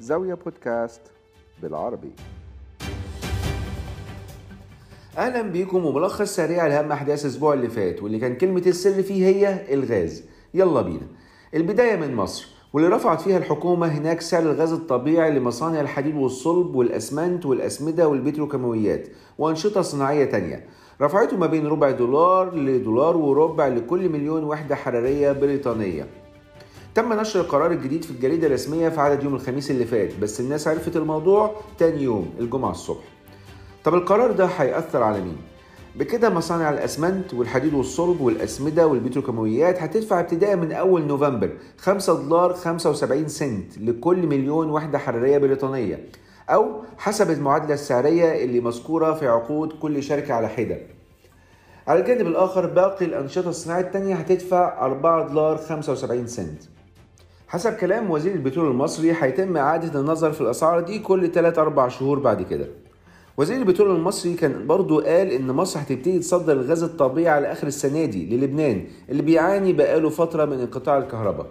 زاوية بودكاست بالعربي. أهلا بيكم وملخص سريع لأهم أحداث الأسبوع اللي فات واللي كان كلمة السر فيه هي الغاز. يلا بينا. البداية من مصر واللي رفعت فيها الحكومة هناك سعر الغاز الطبيعي لمصانع الحديد والصلب والأسمنت والأسمدة والبتروكيماويات وأنشطة صناعية تانية. رفعته ما بين ربع دولار لدولار وربع لكل مليون وحدة حرارية بريطانية. تم نشر القرار الجديد في الجريدة الرسمية في عدد يوم الخميس اللي فات بس الناس عرفت الموضوع تاني يوم الجمعة الصبح. طب القرار ده هيأثر على مين؟ بكده مصانع الأسمنت والحديد والصلب والأسمدة والبتروكيماويات هتدفع ابتداء من أول نوفمبر 5 دولار 75 سنت لكل مليون وحدة حرارية بريطانية أو حسب المعادلة السعرية اللي مذكورة في عقود كل شركة على حدة. على الجانب الآخر باقي الأنشطة الصناعية التانية هتدفع 4 دولار 75 سنت. حسب كلام وزير البترول المصري هيتم إعادة النظر في الأسعار دي كل 3 4 شهور بعد كده. وزير البترول المصري كان برضو قال إن مصر هتبتدي تصدر الغاز الطبيعي على آخر السنة دي للبنان اللي بيعاني بقاله فترة من انقطاع الكهرباء.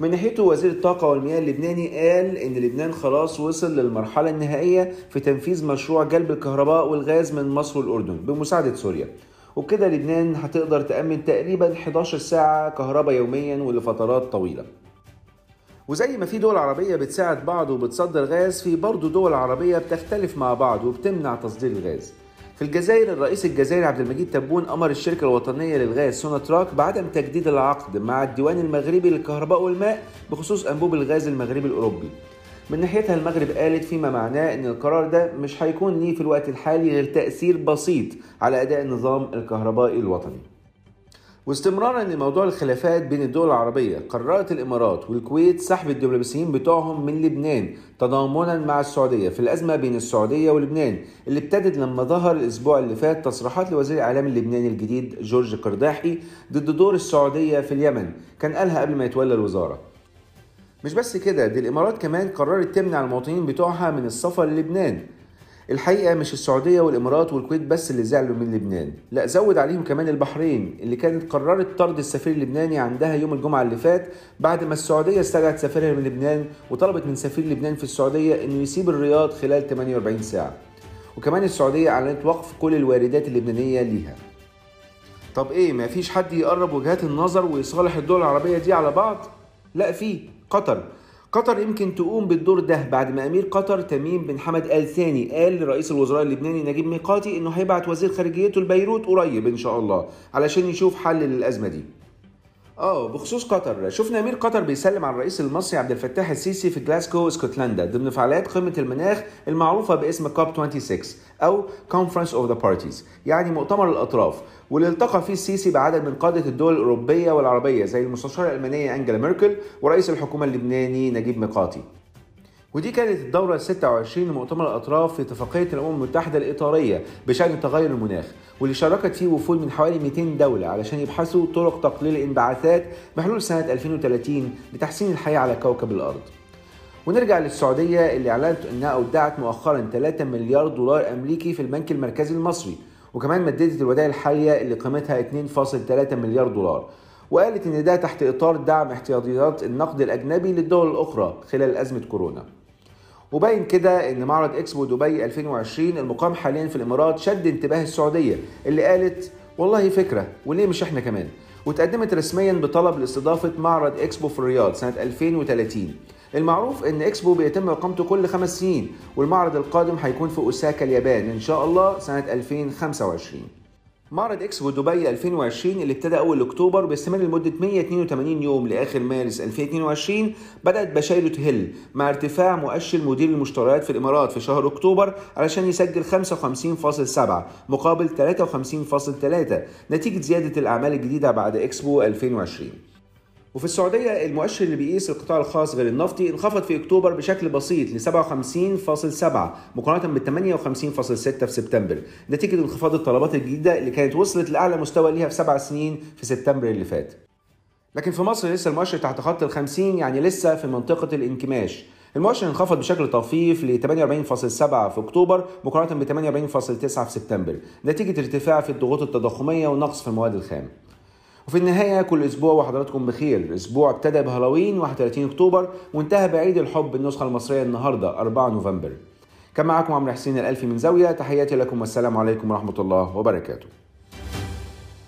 من ناحيته وزير الطاقة والمياه اللبناني قال إن لبنان خلاص وصل للمرحلة النهائية في تنفيذ مشروع جلب الكهرباء والغاز من مصر والأردن بمساعدة سوريا. وبكده لبنان هتقدر تأمن تقريبا 11 ساعة كهرباء يوميا ولفترات طويلة. وزي ما في دول عربية بتساعد بعض وبتصدر غاز في برضه دول عربية بتختلف مع بعض وبتمنع تصدير الغاز في الجزائر الرئيس الجزائري عبد المجيد تبون أمر الشركة الوطنية للغاز سوناتراك بعدم تجديد العقد مع الديوان المغربي للكهرباء والماء بخصوص أنبوب الغاز المغربي الأوروبي. من ناحيتها المغرب قالت فيما معناه إن القرار ده مش هيكون ليه في الوقت الحالي غير تأثير بسيط على أداء النظام الكهربائي الوطني. واستمرارا لموضوع الخلافات بين الدول العربية قررت الإمارات والكويت سحب الدبلوماسيين بتوعهم من لبنان تضامنا مع السعودية في الأزمة بين السعودية ولبنان اللي ابتدت لما ظهر الأسبوع اللي فات تصريحات لوزير الإعلام اللبناني الجديد جورج قرداحي ضد دور السعودية في اليمن كان قالها قبل ما يتولى الوزارة. مش بس كده دي الإمارات كمان قررت تمنع المواطنين بتوعها من السفر للبنان الحقيقة مش السعودية والإمارات والكويت بس اللي زعلوا من لبنان. لا زود عليهم كمان البحرين اللي كانت قررت طرد السفير اللبناني عندها يوم الجمعة اللي فات بعد ما السعودية استدعت سفيرها من لبنان وطلبت من سفير لبنان في السعودية إنه يسيب الرياض خلال 48 ساعة. وكمان السعودية أعلنت وقف كل الواردات اللبنانية ليها. طب إيه ما فيش حد يقرب وجهات النظر ويصالح الدول العربية دي على بعض؟ لا في قطر. قطر يمكن تقوم بالدور ده بعد ما أمير قطر تميم بن حمد آل ثاني قال لرئيس الوزراء اللبناني نجيب ميقاتي إنه هيبعت وزير خارجيته لبيروت قريب إن شاء الله علشان يشوف حل للأزمة دي. آه بخصوص قطر. شفنا أمير قطر بيسلم على الرئيس المصري عبد الفتاح السيسي في جلاسكو اسكتلندا ضمن فعاليات قمة المناخ المعروفة باسم كوب 26 أو Conference of the Parties يعني مؤتمر الأطراف. واللي التقى فيه السيسي بعدد من قادة الدول الأوروبية والعربية زي المستشارة الألمانية أنجلا ميركل ورئيس الحكومة اللبناني نجيب ميقاتي. ودي كانت الدورة 26 لمؤتمر الأطراف في اتفاقية الأمم المتحدة الإطارية بشأن تغير المناخ واللي شاركت فيه وفود من حوالي 200 دولة علشان يبحثوا طرق تقليل الانبعاثات بحلول سنة 2030 لتحسين الحياة على كوكب الأرض. ونرجع للسعودية اللي أعلنت أنها أودعت مؤخرا 3 مليار دولار أمريكي في البنك المركزي المصري وكمان مددت الودائع الحالية اللي قيمتها 2.3 مليار دولار وقالت إن ده تحت إطار دعم احتياطيات النقد الأجنبي للدول الأخرى خلال أزمة كورونا وباين كده إن معرض اكسبو دبي 2020 المقام حاليا في الإمارات شد انتباه السعودية اللي قالت والله فكرة وليه مش إحنا كمان؟ وتقدمت رسميا بطلب لاستضافة معرض اكسبو في الرياض سنة 2030 المعروف إن اكسبو بيتم إقامته كل خمس سنين والمعرض القادم هيكون في أوساكا اليابان إن شاء الله سنة 2025 معرض اكسبو دبي 2020 اللي ابتدى أول أكتوبر بيستمر لمدة 182 يوم لآخر مارس 2022 بدأت بشايره تهل مع ارتفاع مؤشر مدير المشتريات في الإمارات في شهر أكتوبر علشان يسجل 55.7 مقابل 53.3 نتيجة زيادة الأعمال الجديدة بعد إكسبو 2020 وفي السعودية المؤشر اللي بيقيس القطاع الخاص غير النفطي انخفض في أكتوبر بشكل بسيط ل 57.7 مقارنة ب 58.6 في سبتمبر. نتيجة انخفاض الطلبات الجديدة اللي كانت وصلت لأعلى مستوى ليها في سبع سنين في سبتمبر اللي فات. لكن في مصر لسه المؤشر تحت خط ال 50 يعني لسه في منطقة الانكماش. المؤشر انخفض بشكل طفيف ل 48.7 في أكتوبر مقارنة ب 48.9 في سبتمبر. نتيجة ارتفاع في الضغوط التضخمية ونقص في المواد الخام. وفي النهاية كل أسبوع وحضراتكم بخير. أسبوع ابتدى بهالوين 31 أكتوبر وانتهى بعيد الحب النسخة المصرية النهاردة 4 نوفمبر. كان معكم عمرو حسين الألفي من زاوية تحياتي لكم والسلام عليكم ورحمة الله وبركاته.